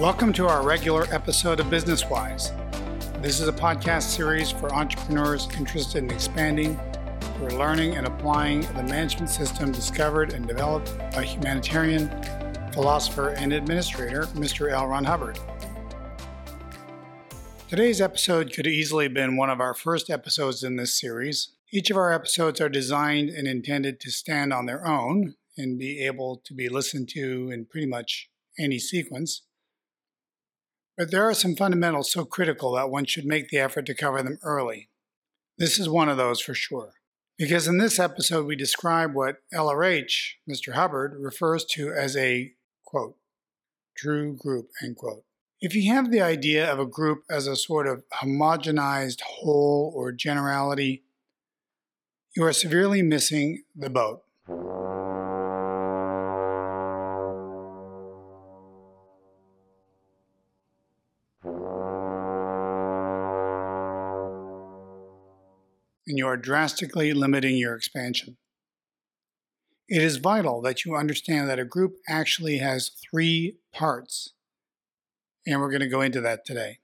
Welcome to our regular episode of Business Wise. This is a podcast series for entrepreneurs interested in expanding, are learning and applying the management system discovered and developed by humanitarian, philosopher, and administrator Mr. L. Ron Hubbard. Today's episode could easily have been one of our first episodes in this series. Each of our episodes are designed and intended to stand on their own and be able to be listened to in pretty much any sequence. But there are some fundamentals so critical that one should make the effort to cover them early. This is one of those for sure. Because in this episode, we describe what LRH, Mr. Hubbard, refers to as a, quote, true group, end quote. If you have the idea of a group as a sort of homogenized whole or generality, you are severely missing the boat. And you are drastically limiting your expansion. It is vital that you understand that a group actually has three parts, and we're going to go into that today.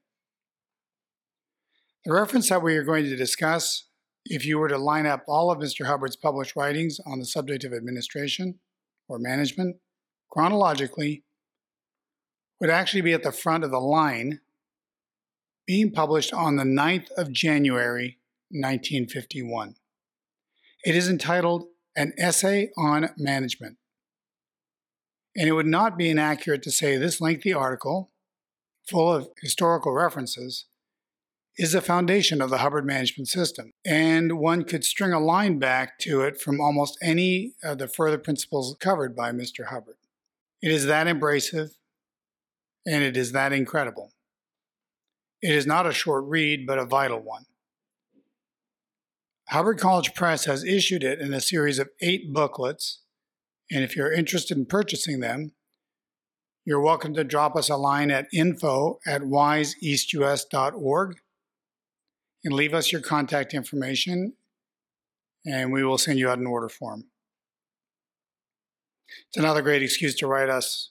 The reference that we are going to discuss, if you were to line up all of Mr. Hubbard's published writings on the subject of administration or management chronologically, would actually be at the front of the line, being published on the 9th of January, 1951. It is entitled An Essay on Management. And it would not be inaccurate to say this lengthy article, full of historical references, is the foundation of the Hubbard management system. And one could string a line back to it from almost any of the further principles covered by Mr. Hubbard. It is that embracive and it is that incredible. It is not a short read, but a vital one. Hubbard College Press has issued it in a series of eight booklets, and if you're interested in purchasing them, you're welcome to drop us a line at info at wiseeastus.org and leave us your contact information, and we will send you out an order form. It's another great excuse to write us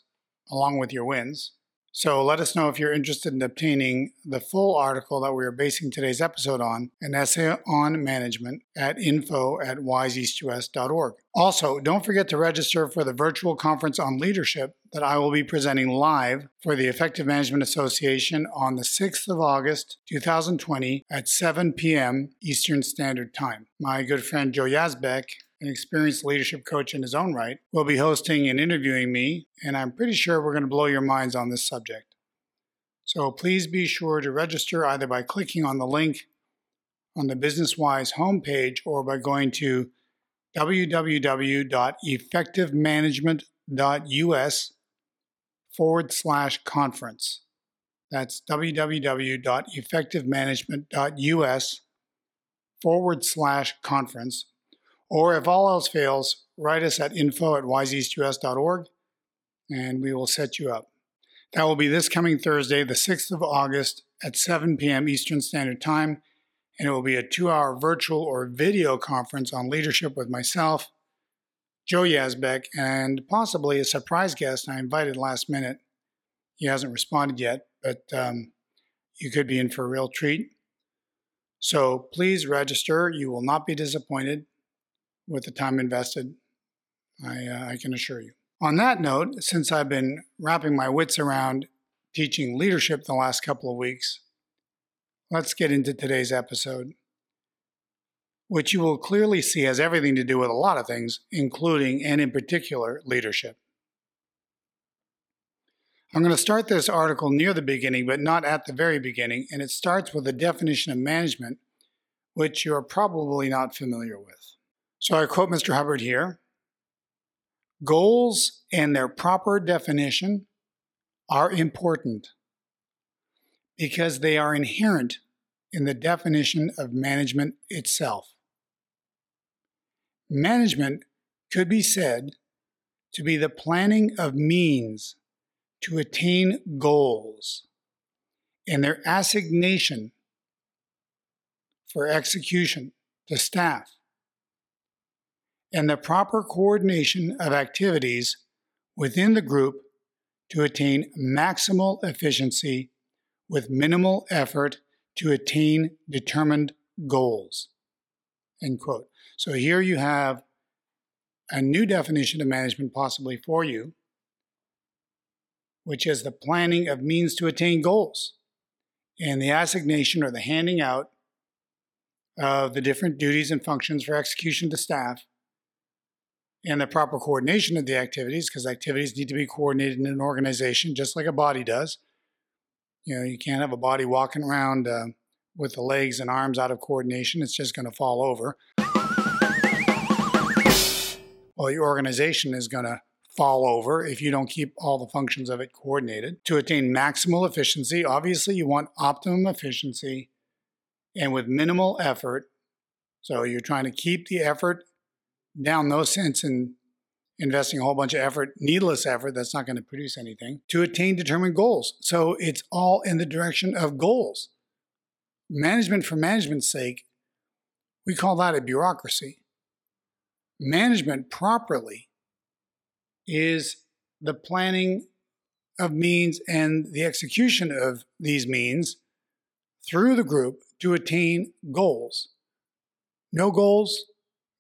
along with your wins. So let us know if you're interested in obtaining the full article that we are basing today's episode on, an essay on management at info at wiseeastus.org. Also, don't forget to register for the virtual conference on leadership that I will be presenting live for the Effective Management Association on the 6th of August, 2020 at 7 p.m. Eastern Standard Time. My good friend Joe Yazbek an experienced leadership coach in his own right, will be hosting and interviewing me, and I'm pretty sure we're going to blow your minds on this subject. So please be sure to register either by clicking on the link on the BusinessWise homepage or by going to www.effectivemanagement.us forward slash conference. That's www.effectivemanagement.us forward slash conference or if all else fails, write us at info at wiseeastus.org and we will set you up. That will be this coming Thursday, the 6th of August at 7 p.m. Eastern Standard Time, and it will be a two hour virtual or video conference on leadership with myself, Joe Yazbek, and possibly a surprise guest I invited last minute. He hasn't responded yet, but um, you could be in for a real treat. So please register. You will not be disappointed with the time invested. I, uh, I can assure you. On that note, since I've been wrapping my wits around teaching leadership the last couple of weeks, let's get into today's episode, which you will clearly see has everything to do with a lot of things, including and in particular leadership. I'm going to start this article near the beginning, but not at the very beginning, and it starts with a definition of management, which you're probably not familiar with. So I quote Mr. Hubbard here Goals and their proper definition are important because they are inherent in the definition of management itself. Management could be said to be the planning of means to attain goals and their assignation for execution to staff and the proper coordination of activities within the group to attain maximal efficiency with minimal effort to attain determined goals. End quote. So here you have a new definition of management possibly for you, which is the planning of means to attain goals and the assignation or the handing out of the different duties and functions for execution to staff and the proper coordination of the activities because activities need to be coordinated in an organization just like a body does. You know, you can't have a body walking around uh, with the legs and arms out of coordination, it's just going to fall over. Well, your organization is going to fall over if you don't keep all the functions of it coordinated. To attain maximal efficiency, obviously, you want optimum efficiency and with minimal effort. So you're trying to keep the effort down, no sense in investing a whole bunch of effort, needless effort that's not going to produce anything, to attain determined goals. So it's all in the direction of goals. Management for management's sake, we call that a bureaucracy. Management properly is the planning of means and the execution of these means through the group to attain goals. No goals,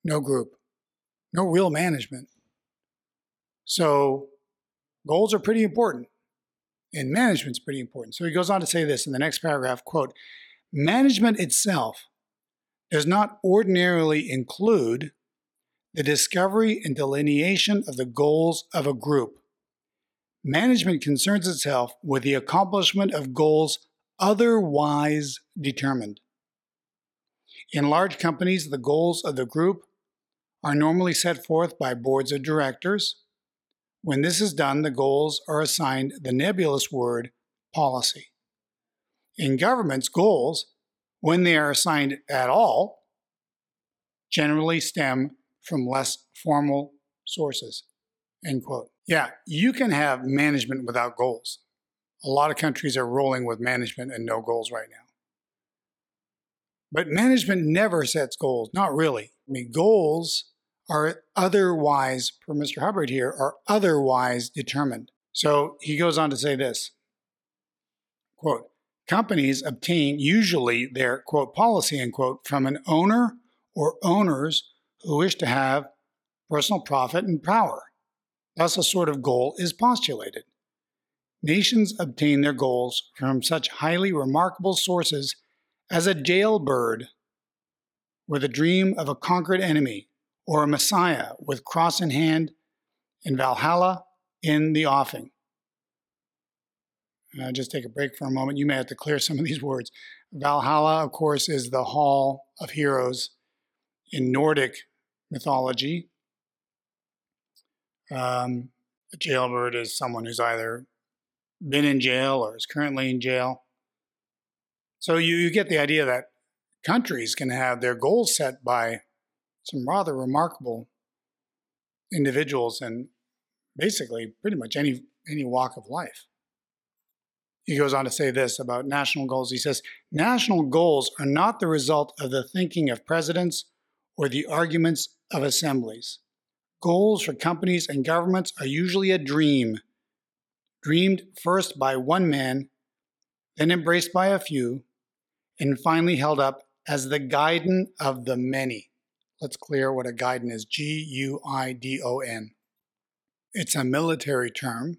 no group, no real management. So, goals are pretty important, and management's pretty important. So he goes on to say this in the next paragraph quote, management itself does not ordinarily include the discovery and delineation of the goals of a group. Management concerns itself with the accomplishment of goals otherwise determined. In large companies, the goals of the group are normally set forth by boards of directors. When this is done, the goals are assigned the nebulous word policy. In governments, goals, when they are assigned at all, generally stem from less formal sources. End quote. Yeah, you can have management without goals. A lot of countries are rolling with management and no goals right now. But management never sets goals, not really. I mean, goals are otherwise, per Mr. Hubbard here, are otherwise determined. So he goes on to say this quote, companies obtain usually their quote policy end quote from an owner or owners who wish to have personal profit and power. Thus, a sort of goal is postulated. Nations obtain their goals from such highly remarkable sources as a jailbird with a dream of a conquered enemy, or a messiah with cross in hand, and Valhalla in the offing. Uh, just take a break for a moment. You may have to clear some of these words. Valhalla, of course, is the hall of heroes in Nordic mythology. Um, a jailbird is someone who's either been in jail or is currently in jail. So you, you get the idea that countries can have their goals set by some rather remarkable individuals in basically pretty much any any walk of life. He goes on to say this about national goals. He says, National goals are not the result of the thinking of presidents or the arguments of assemblies. Goals for companies and governments are usually a dream, dreamed first by one man, then embraced by a few, and finally held up as the guidon of the many. Let's clear what a guidon is G U I D O N. It's a military term,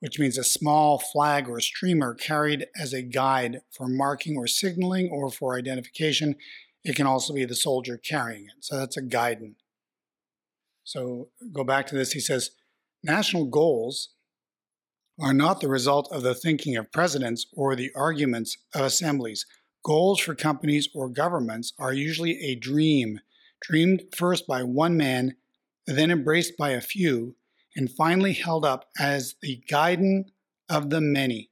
which means a small flag or streamer carried as a guide for marking or signaling or for identification it can also be the soldier carrying it. So that's a guidon. So go back to this. He says, national goals are not the result of the thinking of presidents or the arguments of assemblies. Goals for companies or governments are usually a dream, dreamed first by one man, then embraced by a few, and finally held up as the guidon of the many.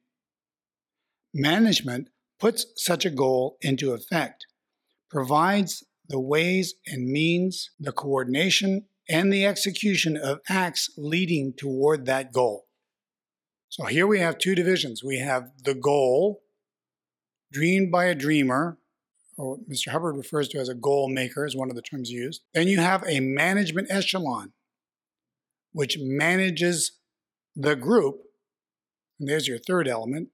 Management puts such a goal into effect provides the ways and means, the coordination, and the execution of acts leading toward that goal. So here we have two divisions. We have the goal, dreamed by a dreamer, or Mr. Hubbard refers to as a goal maker, is one of the terms used. Then you have a management echelon, which manages the group And there's your third element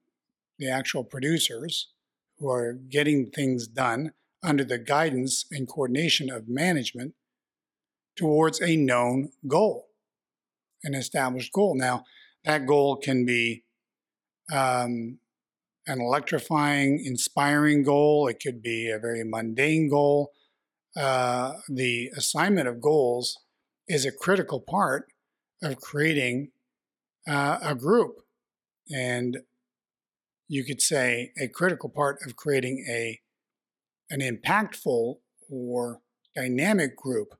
the actual producers who are getting things done under the guidance and coordination of management towards a known goal, an established goal. Now, that goal can be um, an electrifying, inspiring goal, it could be a very mundane goal. Uh, the assignment of goals is a critical part of creating uh, a group. And you could say a critical part of creating a an impactful or dynamic group.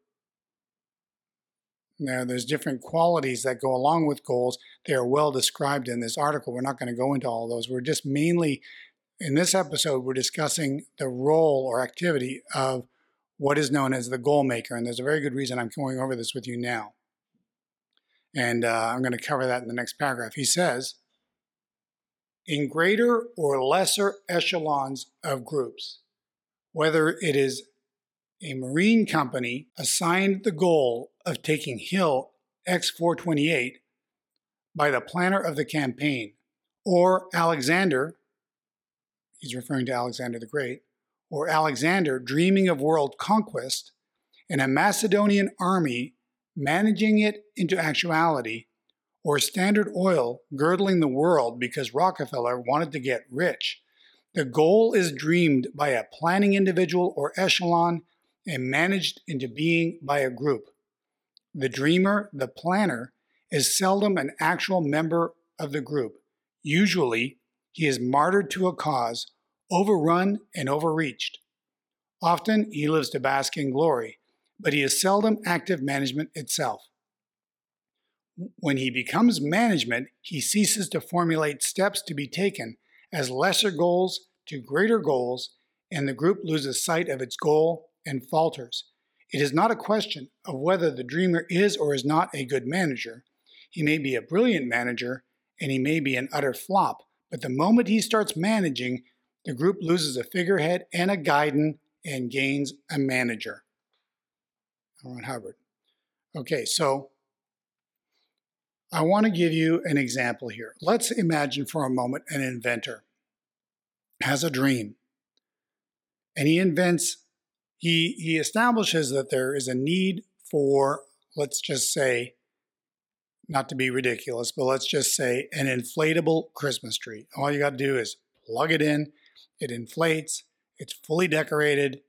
Now, there's different qualities that go along with goals. They are well described in this article. We're not going to go into all those. We're just mainly, in this episode, we're discussing the role or activity of what is known as the goal maker. And there's a very good reason I'm going over this with you now. And uh, I'm going to cover that in the next paragraph. He says, in greater or lesser echelons of groups, whether it is a marine company assigned the goal of taking Hill X428 by the planner of the campaign, or Alexander, he's referring to Alexander the Great, or Alexander dreaming of world conquest, and a Macedonian army managing it into actuality, or Standard Oil girdling the world because Rockefeller wanted to get rich. The goal is dreamed by a planning individual or echelon and managed into being by a group. The dreamer, the planner, is seldom an actual member of the group. Usually, he is martyred to a cause, overrun and overreached. Often, he lives to bask in glory, but he is seldom active management itself. When he becomes management, he ceases to formulate steps to be taken as lesser goals to greater goals, and the group loses sight of its goal and falters. It is not a question of whether the dreamer is or is not a good manager. He may be a brilliant manager and he may be an utter flop, but the moment he starts managing, the group loses a figurehead and a guidon and gains a manager. Ron Hubbard. Okay, so I want to give you an example here. Let's imagine for a moment an inventor has a dream and he invents he he establishes that there is a need for let's just say not to be ridiculous but let's just say an inflatable christmas tree. All you got to do is plug it in it inflates it's fully decorated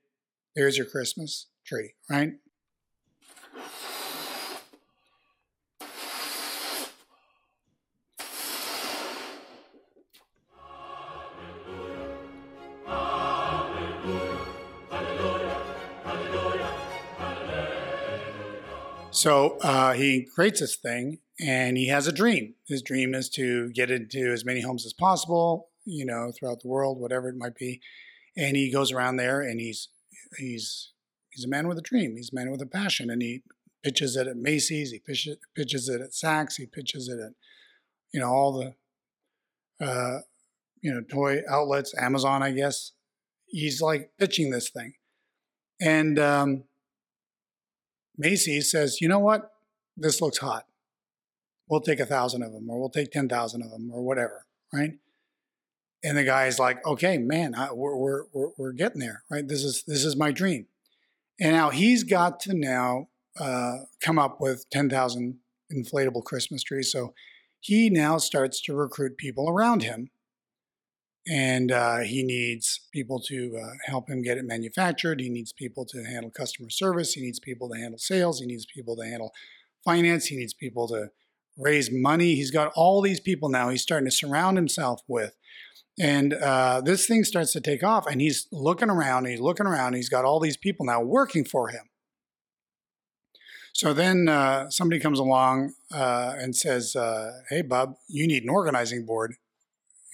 there's your christmas tree right So uh, he creates this thing and he has a dream. His dream is to get into as many homes as possible, you know, throughout the world, whatever it might be. And he goes around there and he's he's he's a man with a dream. He's a man with a passion, and he pitches it at Macy's. He pitches, pitches it at Saks. He pitches it at you know all the uh, you know toy outlets, Amazon, I guess. He's like pitching this thing, and um, Macy's says, you know what? This looks hot. We'll take a thousand of them, or we'll take 10,000 of them, or whatever, right? And the guy's like, okay, man, I, we're, we're, we're, we're, getting there, right? This is, this is my dream. And now he's got to now uh, come up with 10,000 inflatable Christmas trees. So he now starts to recruit people around him and uh, he needs people to uh, help him get it manufactured. He needs people to handle customer service. He needs people to handle sales. He needs people to handle finance. He needs people to raise money. He's got all these people now he's starting to surround himself with. And uh, this thing starts to take off, and he's looking around, he's looking around, he's got all these people now working for him. So then uh, somebody comes along uh, and says, uh, Hey, Bub, you need an organizing board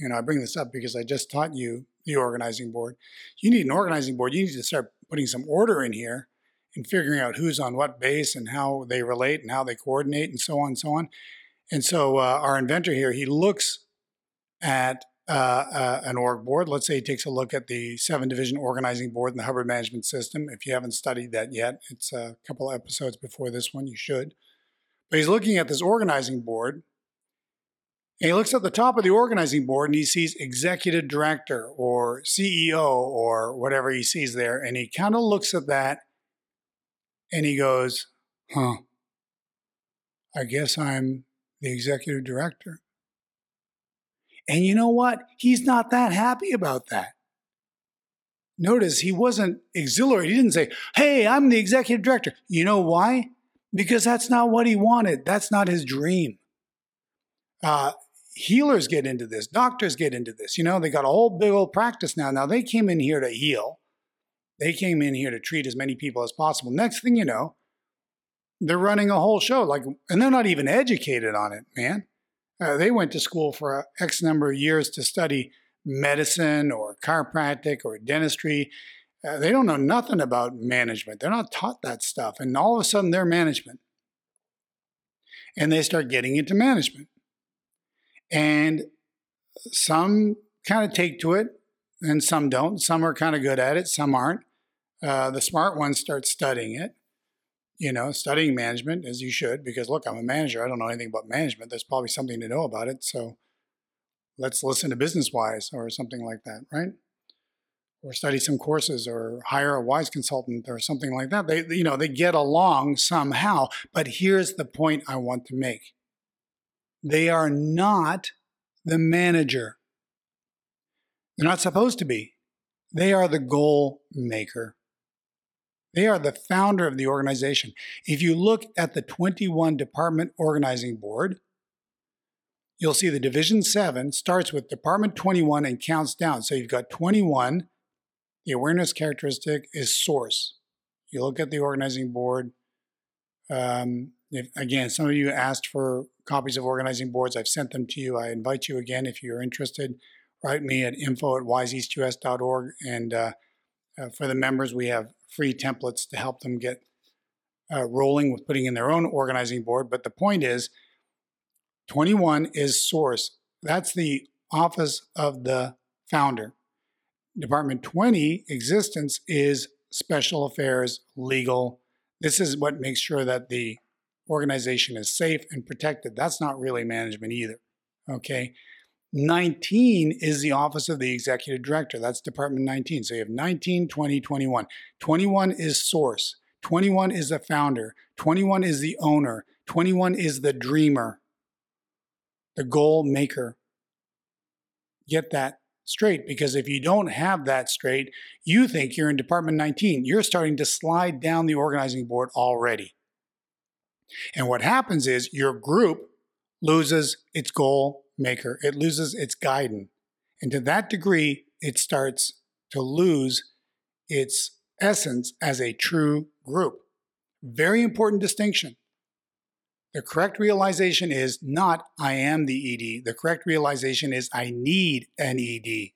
you know, I bring this up because I just taught you the organizing board. You need an organizing board. You need to start putting some order in here and figuring out who's on what base and how they relate and how they coordinate and so on and so on. And so uh, our inventor here, he looks at uh, uh, an org board. Let's say he takes a look at the seven division organizing board in the Hubbard Management System. If you haven't studied that yet, it's a couple episodes before this one. You should. But he's looking at this organizing board And he looks at the top of the organizing board and he sees executive director or CEO or whatever he sees there. And he kind of looks at that and he goes, huh, I guess I'm the executive director. And you know what? He's not that happy about that. Notice he wasn't exhilarated. He didn't say, Hey, I'm the executive director. You know why? Because that's not what he wanted. That's not his dream. Uh, healers get into this, doctors get into this. You know, they got a whole big old practice now. Now they came in here to heal, they came in here to treat as many people as possible. Next thing you know, they're running a whole show, like, and they're not even educated on it, man. Uh, they went to school for X number of years to study medicine or chiropractic or dentistry. Uh, they don't know nothing about management. They're not taught that stuff. And all of a sudden, they're management. And they start getting into management. And some kind of take to it and some don't. Some are kind of good at it, some aren't. Uh, the smart ones start studying it, you know, studying management as you should, because look, I'm a manager. I don't know anything about management. There's probably something to know about it. So let's listen to Business Wise or something like that, right? Or study some courses or hire a wise consultant or something like that. They, you know, they get along somehow. But here's the point I want to make they are not the manager. They're not supposed to be. They are the goal maker. They are the founder of the organization. If you look at the 21 department organizing board, you'll see the Division 7 starts with Department 21 and counts down. So you've got 21. The awareness characteristic is source. You look at the organizing board. Um, again, some of you asked for copies of organizing boards. I've sent them to you. I invite you again if you're interested. Write me at info at wiseeastus.org. And uh, uh, for the members, we have free templates to help them get uh, rolling with putting in their own organizing board. But the point is, 21 is source. That's the office of the founder. Department 20, existence, is special affairs, legal. This is what makes sure that the organization is safe and protected. That's not really management either. Okay. 19 is the office of the executive director. That's department 19. So you have 19, 20, 21. 21 is source. 21 is the founder. 21 is the owner. 21 is the dreamer, the goal maker. Get that straight because if you don't have that straight, you think you're in department 19. You're starting to slide down the organizing board already. And what happens is your group loses its goal maker, it loses its guidance. And to that degree, it starts to lose its essence as a true group. Very important distinction. The correct realization is not I am the ED. The correct realization is I need an ED.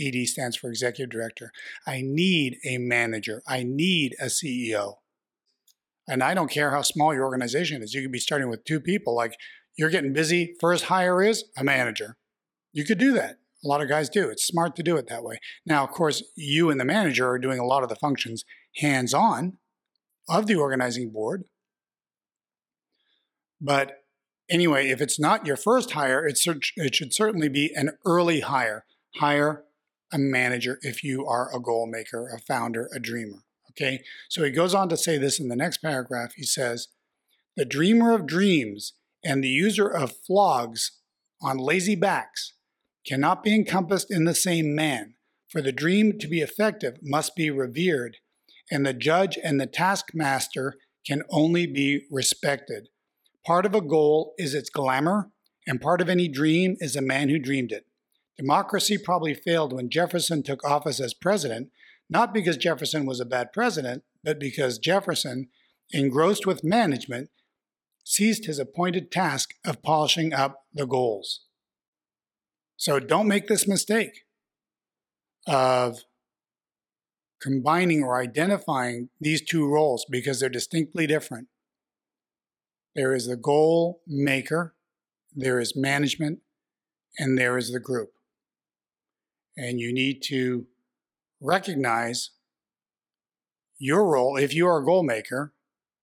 ED stands for executive director. I need a manager. I need a CEO. And I don't care how small your organization is. You could be starting with two people. Like you're getting busy. First hire is a manager. You could do that. A lot of guys do. It's smart to do it that way. Now, of course, you and the manager are doing a lot of the functions hands on of the organizing board. But anyway, if it's not your first hire, it, it should certainly be an early hire. Hire a manager if you are a goal maker, a founder, a dreamer. Okay, so he goes on to say this in the next paragraph. He says, The dreamer of dreams and the user of flogs on lazy backs cannot be encompassed in the same man, for the dream to be effective must be revered, and the judge and the taskmaster can only be respected. Part of a goal is its glamour, and part of any dream is a man who dreamed it. Democracy probably failed when Jefferson took office as president not because Jefferson was a bad president, but because Jefferson, engrossed with management, ceased his appointed task of polishing up the goals. So don't make this mistake of combining or identifying these two roles because they're distinctly different. There is the goal maker, there is management, and there is the group. And you need to recognize your role if you are a goal maker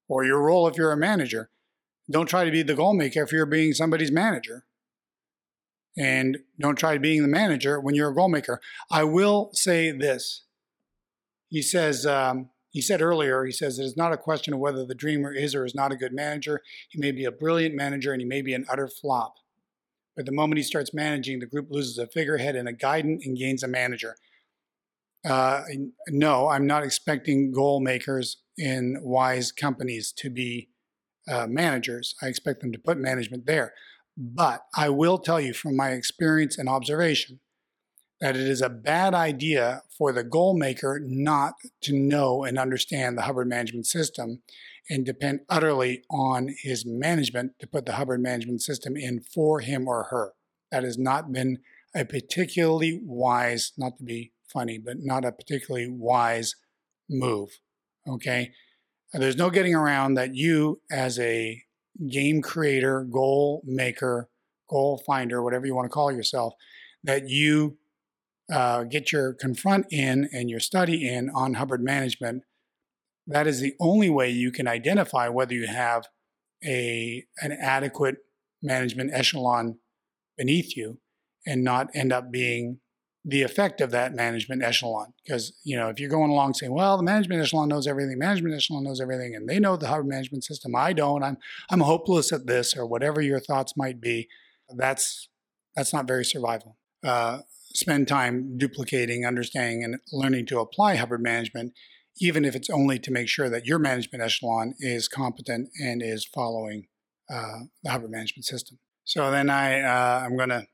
or your role if you're a manager. Don't try to be the goal maker if you're being somebody's manager. And don't try being the manager when you're a goal maker. I will say this. He says, um, he said earlier, he says it is not a question of whether the dreamer is or is not a good manager. He may be a brilliant manager and he may be an utter flop. But the moment he starts managing, the group loses a figurehead and a guidance and gains a manager. Uh, no, I'm not expecting goal makers in wise companies to be uh, managers. I expect them to put management there. But I will tell you from my experience and observation that it is a bad idea for the goal maker not to know and understand the Hubbard management system and depend utterly on his management to put the Hubbard management system in for him or her. That has not been a particularly wise, not to be funny, but not a particularly wise move. Okay. There's no getting around that you, as a game creator, goal maker, goal finder, whatever you want to call yourself, that you uh, get your confront in and your study in on Hubbard management. That is the only way you can identify whether you have a an adequate management echelon beneath you and not end up being the effect of that management echelon. Because, you know, if you're going along saying, well, the management echelon knows everything, management echelon knows everything, and they know the Hubbard management system, I don't, I'm I'm hopeless at this, or whatever your thoughts might be, that's that's not very survival. Uh, spend time duplicating, understanding, and learning to apply Hubbard management, even if it's only to make sure that your management echelon is competent and is following uh, the Hubbard management system. So then I uh, I'm going to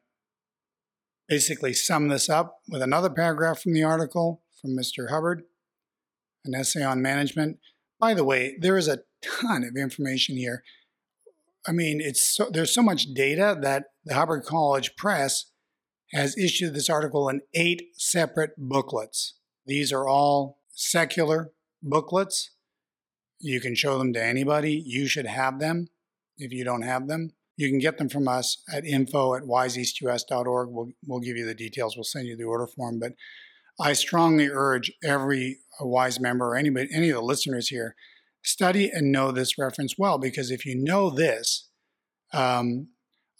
basically sum this up with another paragraph from the article from Mr. Hubbard, an essay on management. By the way, there is a ton of information here. I mean, it's so, there's so much data that the Hubbard College Press has issued this article in eight separate booklets. These are all secular booklets. You can show them to anybody. You should have them if you don't have them. You can get them from us at info at wiseeastus.org. We'll, we'll give you the details. We'll send you the order form. But I strongly urge every wise member or anybody, any of the listeners here, study and know this reference well. Because if you know this, um,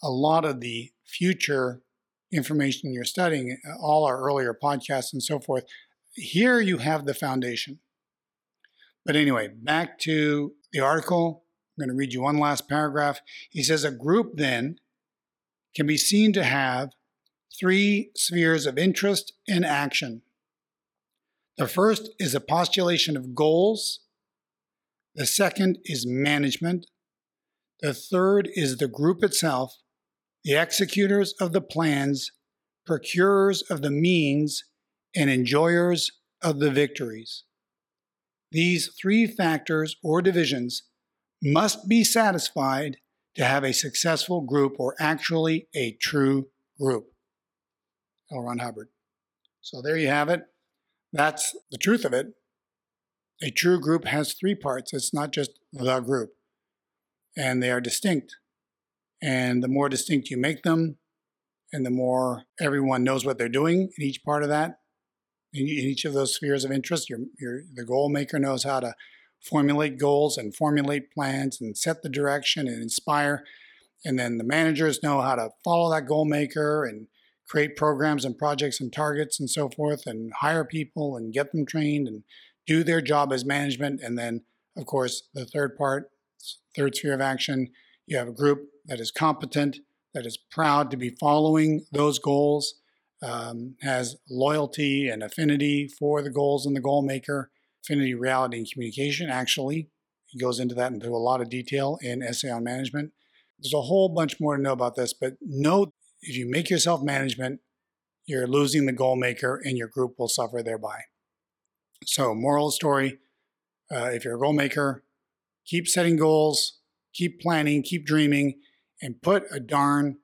a lot of the future information you're studying, all our earlier podcasts and so forth, here you have the foundation. But anyway, back to the article. I'm going to read you one last paragraph. He says a group then can be seen to have three spheres of interest and action. The first is a postulation of goals. The second is management. The third is the group itself, the executors of the plans, procurers of the means, and enjoyers of the victories. These three factors or divisions must be satisfied to have a successful group or actually a true group. L. Ron Hubbard. So there you have it. That's the truth of it. A true group has three parts. It's not just the group. And they are distinct. And the more distinct you make them, and the more everyone knows what they're doing in each part of that, in each of those spheres of interest, your, your, the goal maker knows how to formulate goals and formulate plans and set the direction and inspire. And then the managers know how to follow that goal maker and create programs and projects and targets and so forth and hire people and get them trained and do their job as management. And then, of course, the third part, third sphere of action, you have a group that is competent, that is proud to be following those goals, um, has loyalty and affinity for the goals and the goal maker, Affinity Reality and Communication. Actually, he goes into that into a lot of detail in Essay on Management. There's a whole bunch more to know about this, but know if you make yourself management, you're losing the goal maker and your group will suffer thereby. So, moral story uh, if you're a goal maker, keep setting goals, keep planning, keep dreaming, and put a darn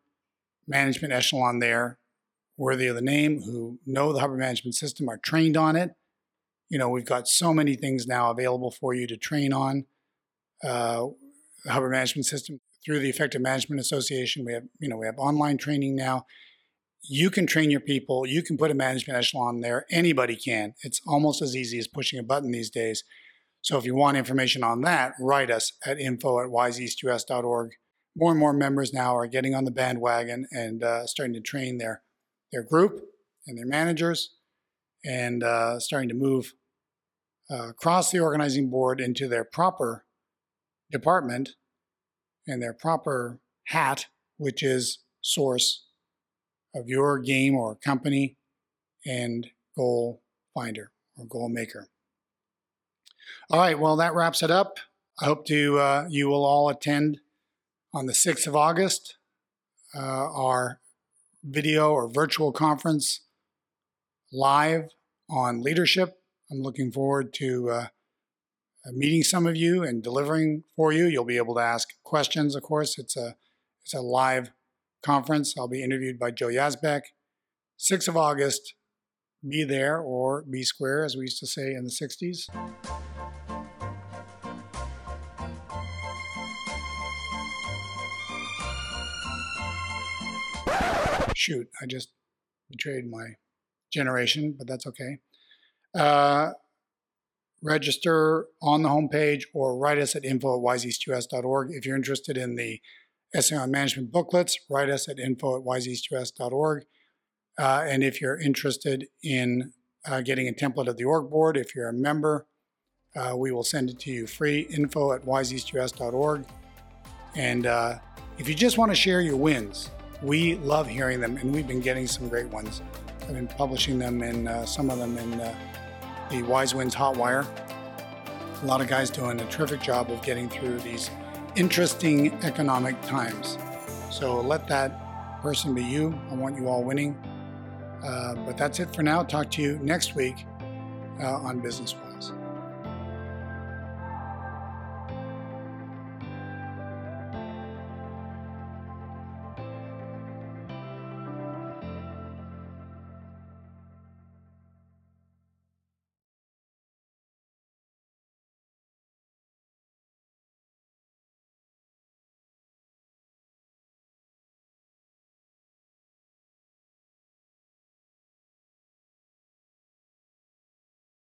management echelon there worthy of the name who know the Hubbard management system, are trained on it, you know, we've got so many things now available for you to train on. Uh, the Hubbard Management System through the Effective Management Association, we have, you know, we have online training now. You can train your people. You can put a management echelon there. Anybody can. It's almost as easy as pushing a button these days. So if you want information on that, write us at info at wiseeastus.org. more and more members now are getting on the bandwagon and uh, starting to train their their group and their managers, and uh, starting to move uh, across the organizing board into their proper department and their proper hat, which is source of your game or company and goal finder or goal maker. All right, well, that wraps it up. I hope to uh, you will all attend on the 6th of August uh, our video or virtual conference live on leadership. I'm looking forward to uh, meeting some of you and delivering for you. You'll be able to ask questions, of course. It's a it's a live conference. I'll be interviewed by Joe Yazbek. 6th of August, be there or be square, as we used to say in the 60s. Shoot, I just betrayed my generation, but that's okay. Uh, register on the homepage or write us at info at wiseeastus.org. If you're interested in the Essay management booklets, write us at info at wiseeastus.org. Uh, and if you're interested in uh, getting a template of the org board, if you're a member, uh, we will send it to you free, info at wiseeastus.org. And uh, if you just want to share your wins, we love hearing them, and we've been getting some great ones. I've been publishing them in uh, some of them in uh, the Wise Wins Hotwire. A lot of guys doing a terrific job of getting through these interesting economic times. So let that person be you. I want you all winning. Uh, but that's it for now. Talk to you next week uh, on Business One.